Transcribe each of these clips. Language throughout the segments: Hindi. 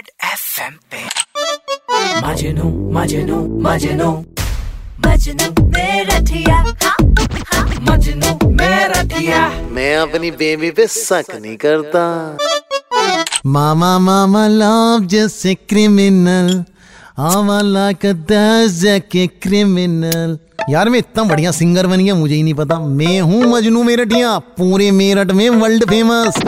रेड एफएम पे। मजनू मजनू मजनू। मजनू मेरा ठिया। हाँ, हाँ, मजनू मैं अपनी बेबी पे शक नहीं करता। मामा मामा लव जैसे क्रिमिनल आवा लाइक के क्रिमिनल यार मैं इतना बढ़िया सिंगर बन गया मुझे ही नहीं पता। मैं हूँ मजनू मेरठिया पूरे मेरठ में वर्ल्ड फ़ेमस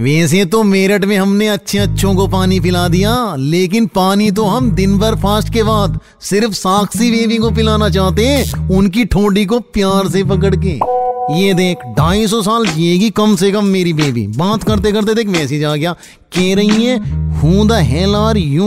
वैसे तो मेरठ में हमने अच्छे अच्छों को पानी पिला दिया, लेकिन पानी तो हम दिन भर फास्ट के बाद सिर्फ़ साक्षी बेबी को पिलाना चाहते हैं, उनकी ठोडी को प्यार से पकड़ के। ये देख, ढाई सौ साल जिएगी कम से कम मेरी बेबी। बात करते करते देख, मैसेज आ गया, कह रही है, हूँ द हेल आर यू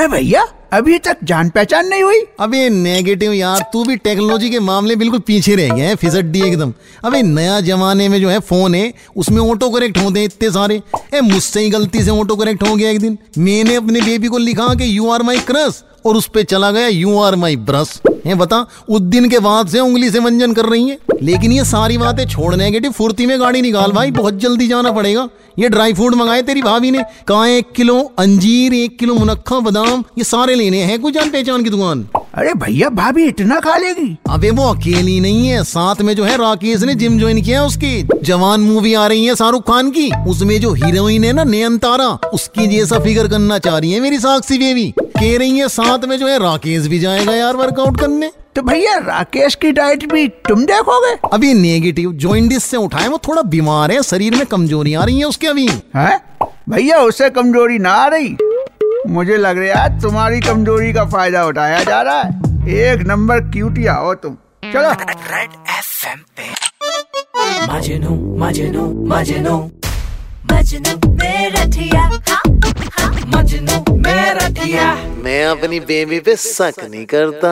भैया अभी तक जान पहचान नहीं हुई। अबे नेगेटिव यार, तू भी टेक्नोलॉजी के मामले बिल्कुल पीछे रह गए है, फिसड्डी एकदम। अबे, नया जमाने में जो है फ़ोन है, उसमें ऑटो करेक्ट होते हैं इतने सारे। मुझसे ही गलती से ऑटो करेक्ट हो गया एक दिन। मैंने अपने बेबी को लिखा कि यू आर माई क्रस और उस पे चला गया यू आर माई ब्रश है बता उस दिन के बाद से उंगली से मंजन कर रही है। लेकिन ये सारी बातें छोड़ नेगेटिव फुर्ती में गाड़ी निकाल भाई बहुत जल्दी जाना पड़ेगा। ये ड्राई फ्रूट मंगाए तेरी भाभी ने कहा एक किलो अंजीर एक किलो मुनक्खा बादाम ये सारे लेने हैं कुछ जान पहचान की दुकान? अरे भैया भाभी इतना खा लेगी। अबे वो अकेली नहीं है साथ में जो है राकेश ने जिम ज्वाइन किया है उसकी। जवान मूवी आ रही है शाहरुख खान की उसमें जो हीरोइन है ना नयनतारा उसकी जैसा फिगर करना चाह रही है मेरी साक्षी बेबी कह रही है साथ में जो है राकेश भी जाएगा यार वर्कआउट करने। तो भैया राकेश की डाइट भी तुम देखोगे? अभी नेगेटिव जॉइंडिस से उठाए वो थोड़ा बीमार है शरीर में कमज़ोरी आ रही है उसके अभी। हैं? भैया उससे कमज़ोरी ना आ रही। मुझे लग रहा है तुम्हारी कमज़ोरी का फ़ायदा उठाया जा रहा है। एक नंबर क्यूटिया हो तुम। चलो। रेड एफएम पे। मजनू मजनू मजनू। मजनू मेरा ठिया हाँ, हाँ, मजनू मेरा ठिया मैं अपनी बेबी पे शक नहीं करता।